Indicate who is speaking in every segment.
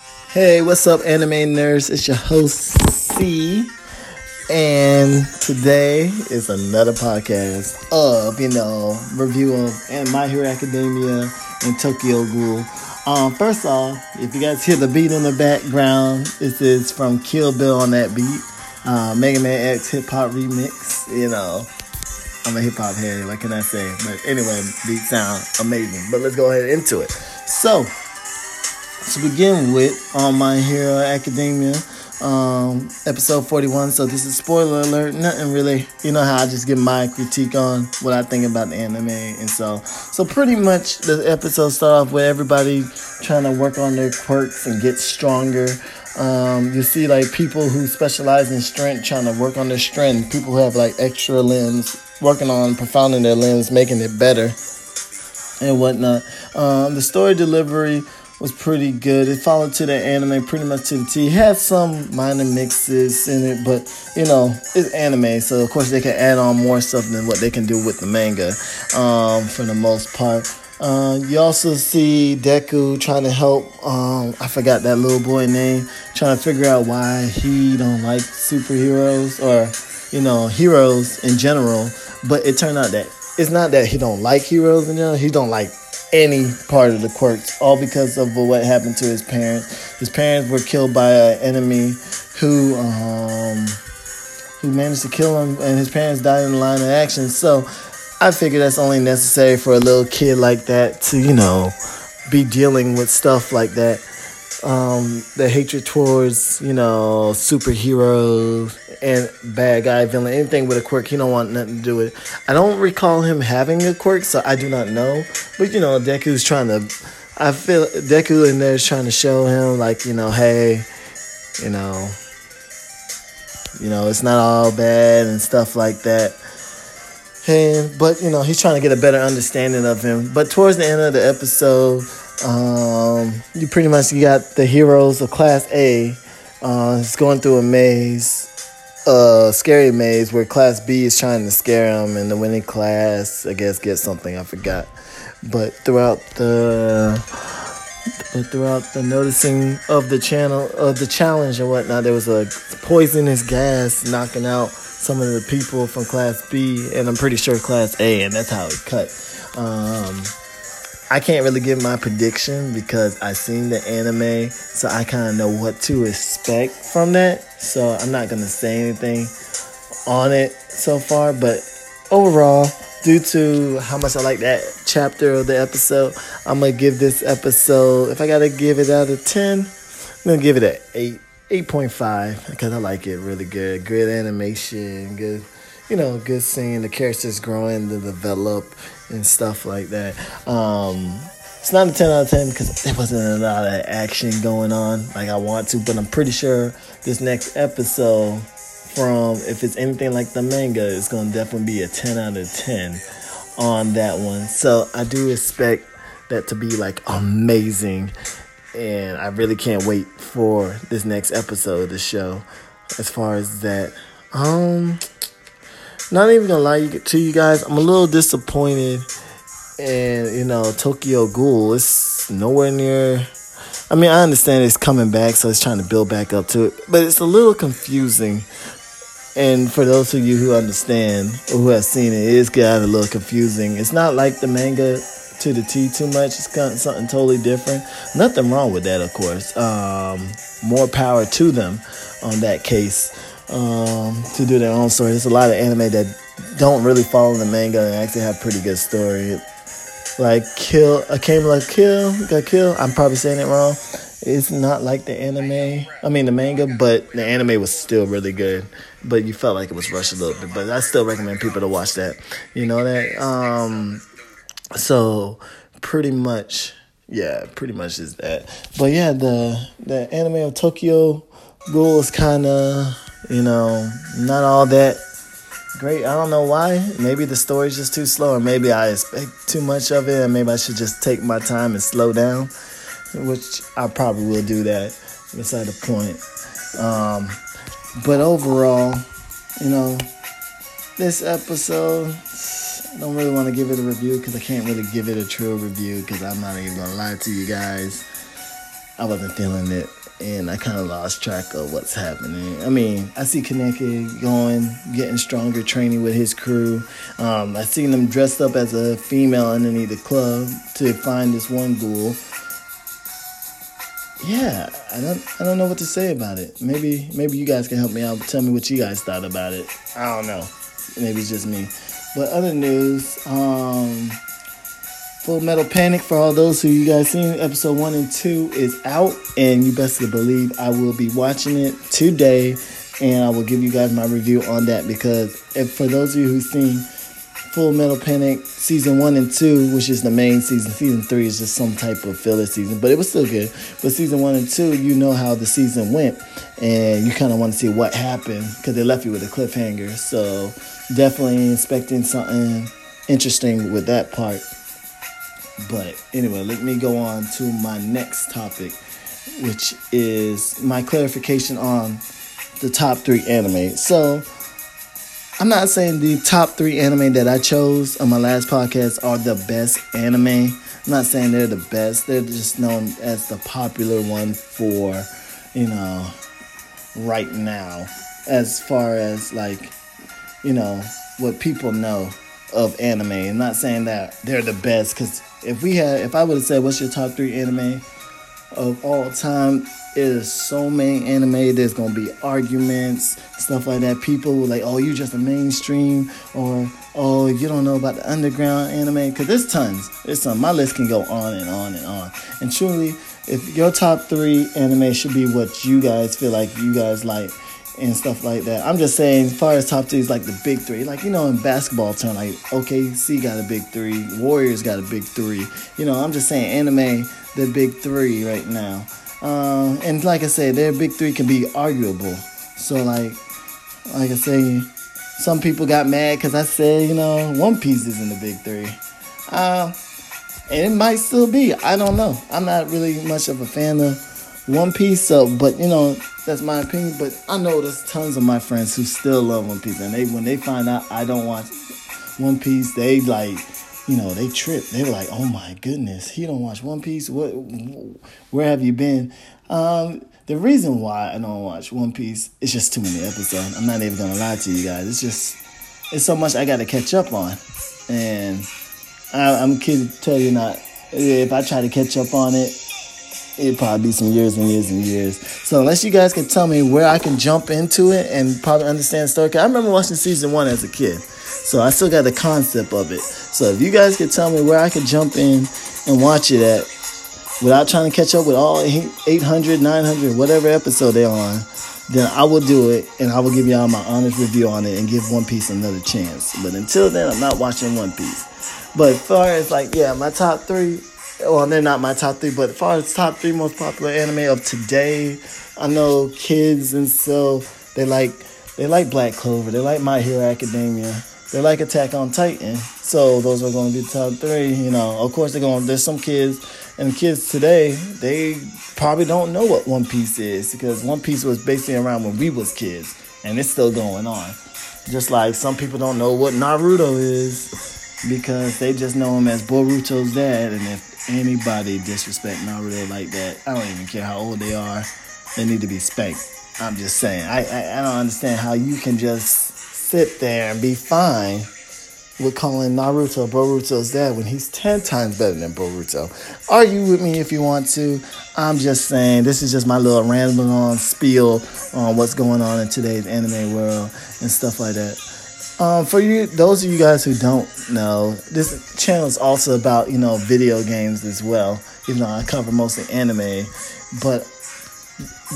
Speaker 1: Hey, what's up, anime nerds? It's your host C, and today is another podcast of you know review of and My Hero Academia and Tokyo Ghoul. Um, first off, if you guys hear the beat in the background, this is from Kill Bill on that beat, uh, Mega Man X hip hop remix. You know, I'm a hip hop head. What can I say? But anyway, beat sound amazing. But let's go ahead into it. So to begin with on My Hero Academia, um, episode 41. So this is spoiler alert. Nothing really, you know how I just give my critique on what I think about the anime, and so so pretty much the episode start off with everybody trying to work on their quirks and get stronger. Um, you see like people who specialize in strength trying to work on their strength. People who have like extra limbs working on profounding their limbs, making it better and whatnot. Um, the story delivery was pretty good. It followed to the anime pretty much to the T. Had some minor mixes in it, but you know, it's anime, so of course they can add on more stuff than what they can do with the manga um, for the most part. Uh, you also see Deku trying to help. Um, I forgot that little boy name. Trying to figure out why he don't like superheroes or you know heroes in general. But it turned out that it's not that he don't like heroes in general. He don't like any part of the quirks, all because of what happened to his parents. His parents were killed by an enemy who um, who managed to kill him, and his parents died in the line of action. So I figure that's only necessary for a little kid like that to, you know, be dealing with stuff like that. Um, the hatred towards, you know, superheroes and bad guy, villain, anything with a quirk, he don't want nothing to do with it. I don't recall him having a quirk, so I do not know. But you know, Deku's trying to I feel Deku in there is trying to show him like, you know, hey, you know, you know, it's not all bad and stuff like that. And but you know, he's trying to get a better understanding of him. But towards the end of the episode, um, you pretty much you got the heroes of Class A. Uh, it's going through a maze, a scary maze where Class B is trying to scare him, and the winning class, I guess, gets something. I forgot. But throughout the but throughout the noticing of the channel of the challenge and whatnot, there was a poisonous gas knocking out some of the people from Class B, and I'm pretty sure Class A, and that's how it cut. Um, I can't really give my prediction because I've seen the anime, so I kind of know what to expect from that. So I'm not gonna say anything on it so far, but overall, due to how much I like that chapter of the episode, I'm gonna give this episode. If I gotta give it out of ten, I'm gonna give it an eight, eight point five because I like it really good. Good animation, good, you know, good seeing the characters growing to develop and stuff like that. Um, it's not a 10 out of 10 because there wasn't a lot of action going on like I want to, but I'm pretty sure this next episode from if it's anything like the manga, it's gonna definitely be a 10 out of 10 on that one. So I do expect that to be like amazing, and I really can't wait for this next episode of the show. As far as that, um, not even gonna lie to you guys, I'm a little disappointed. And you know, Tokyo Ghoul, it's nowhere near I mean, I understand it's coming back, so it's trying to build back up to it, but it's a little confusing. And for those of you who understand or who have seen it, it is kind of a little confusing. It's not like the manga to the T too much. It's of something totally different. Nothing wrong with that, of course. Um, more power to them on that case um, to do their own story. There's a lot of anime that don't really follow the manga and actually have pretty good story. Like kill I came like kill got kill i'm probably saying it wrong. It's not like the anime. I mean the manga but the anime was still really good. But you felt like it was rushed a little bit. But i still recommend people to watch that. You know that? Um so pretty much yeah pretty much is that. But yeah the the anime of tokyo ghoul is kind of you know not all that great. I don't know why. Maybe the story's just too slow, or maybe I expect too much of it, and maybe I should just take my time and slow down, which I probably will do that. Beside the point. Um, but overall, you know, this episode, I don't really want to give it a review because I can't really give it a true review because I'm not even gonna lie to you guys. I wasn't feeling it and I kind of lost track of what's happening. I mean, I see Kaneki going, getting stronger, training with his crew. Um, I seen him dressed up as a female underneath the club to find this one ghoul. Yeah, I don't, I don't know what to say about it. Maybe, maybe you guys can help me out. Tell me what you guys thought about it. I don't know. Maybe it's just me. But other news, um, Full Metal Panic for all those who you guys seen episode one and two is out, and you best believe I will be watching it today, and I will give you guys my review on that because for those of you who've seen Full Metal Panic season one and two, which is the main season, season three is just some type of filler season, but it was still good. But season one and two, you know how the season went, and you kind of want to see what happened because they left you with a cliffhanger. So definitely expecting something interesting with that part. But anyway, let me go on to my next topic, which is my clarification on the top three anime. So, I'm not saying the top three anime that I chose on my last podcast are the best anime. I'm not saying they're the best. They're just known as the popular one for, you know, right now. As far as like, you know, what people know of anime. I'm not saying that they're the best because if we had, if I would have said, "What's your top three anime of all time?" It is so many anime. There's gonna be arguments, stuff like that. People like, "Oh, you just a mainstream," or "Oh, you don't know about the underground anime." Because there's tons. There's some. My list can go on and on and on. And truly, if your top three anime should be what you guys feel like you guys like and stuff like that. I'm just saying, as far as top three is like the big three. Like, you know, in basketball term, like OKC got a big three, Warriors got a big three. You know, I'm just saying anime, the big three right now. Uh, and like I said, their big three can be arguable. So like like I say, some people got mad because I said, you know, One Piece is in the big three. Uh, and it might still be. I don't know. I'm not really much of a fan of One Piece, so but you know, that's my opinion. But I know there's tons of my friends who still love One Piece, and they when they find out I don't watch One Piece, they like, you know, they trip. They're like, "Oh my goodness, he don't watch One Piece. What? Where have you been?" Um, the reason why I don't watch One Piece is just too many episodes. I'm not even gonna lie to you guys. It's just it's so much I got to catch up on, and I, I'm kidding. Tell you not. If I try to catch up on it, it'd probably be some years and years and years. So unless you guys can tell me where I can jump into it and probably understand the story, I remember watching season one as a kid, so I still got the concept of it. So if you guys could tell me where I could jump in and watch it at without trying to catch up with all 800, 900, whatever episode they're on, then I will do it and I will give y'all my honest review on it and give One Piece another chance. But until then, I'm not watching One Piece. But as far as like, yeah, my top three, well, they're not my top three, but as far as top three most popular anime of today, I know kids and so they like they like Black Clover, they like My Hero Academia, they like Attack on Titan. So those are going to be top three. You know, of course they're going. There's some kids and kids today they probably don't know what One Piece is because One Piece was basically around when we was kids, and it's still going on. Just like some people don't know what Naruto is because they just know him as Boruto's dad, and if anybody disrespect Naruto like that, I don't even care how old they are. They need to be spanked. I'm just saying. I, I, I don't understand how you can just sit there and be fine with calling Naruto Boruto's dad when he's 10 times better than Boruto. Argue with me if you want to. I'm just saying, this is just my little rambling on spiel on what's going on in today's anime world and stuff like that. Um, for you, those of you guys who don't know, this channel is also about you know video games as well. Even though I cover mostly anime, but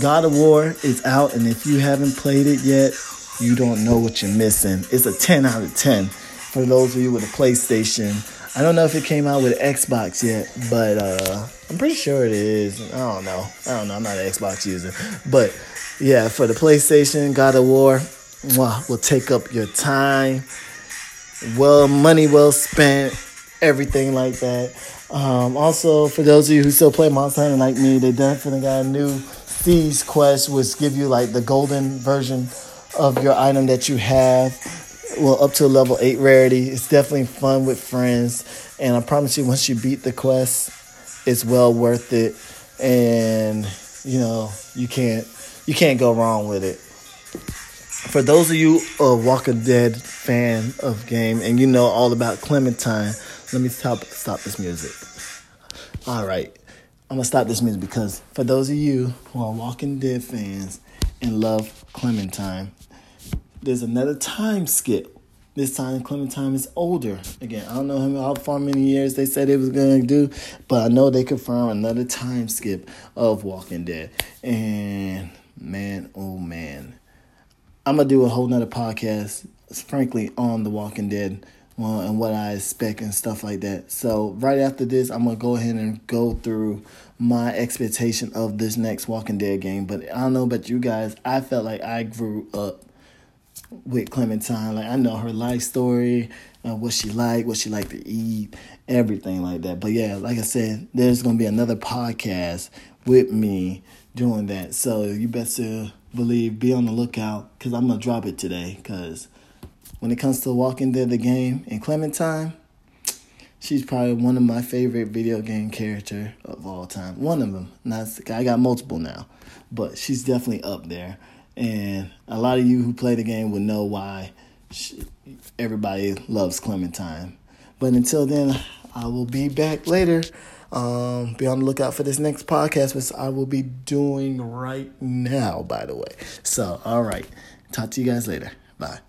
Speaker 1: God of War is out, and if you haven't played it yet, you don't know what you're missing. It's a 10 out of 10 for those of you with a PlayStation. I don't know if it came out with Xbox yet, but uh, I'm pretty sure it is. I don't know. I don't know. I'm not an Xbox user, but yeah, for the PlayStation, God of War will take up your time. Well, money well spent, everything like that. Um, also, for those of you who still play Monster Hunter like me, they definitely got a new Thieves Quest, which give you like the golden version of your item that you have. Well, up to level 8 rarity. It's definitely fun with friends. And I promise you, once you beat the quest, it's well worth it. and you know you can't you can't go wrong with it. For those of you a Walking Dead fan of game and you know all about Clementine, let me stop stop this music. All right. I'm gonna stop this music because for those of you who are Walking Dead fans and love Clementine, there's another time skip. This time Clementine is older. Again, I don't know how far many years they said it was gonna do, but I know they confirmed another time skip of Walking Dead. And man, oh man. I'm gonna do a whole nother podcast, frankly, on The Walking Dead well, and what I expect and stuff like that. So right after this, I'm gonna go ahead and go through my expectation of this next Walking Dead game. But I don't know about you guys. I felt like I grew up with Clementine. Like I know her life story, uh, what she like, what she like to eat, everything like that. But yeah, like I said, there's gonna be another podcast with me doing that. So you best to believe, be on the lookout, cause I'm gonna drop it today. Cause when it comes to Walking Dead the game and Clementine, she's probably one of my favorite video game character of all time. One of them. Not I got multiple now, but she's definitely up there. And a lot of you who play the game would know why she, everybody loves Clementine. But until then, I will be back later. Um, be on the lookout for this next podcast, which I will be doing right now, by the way. So, all right. Talk to you guys later. Bye.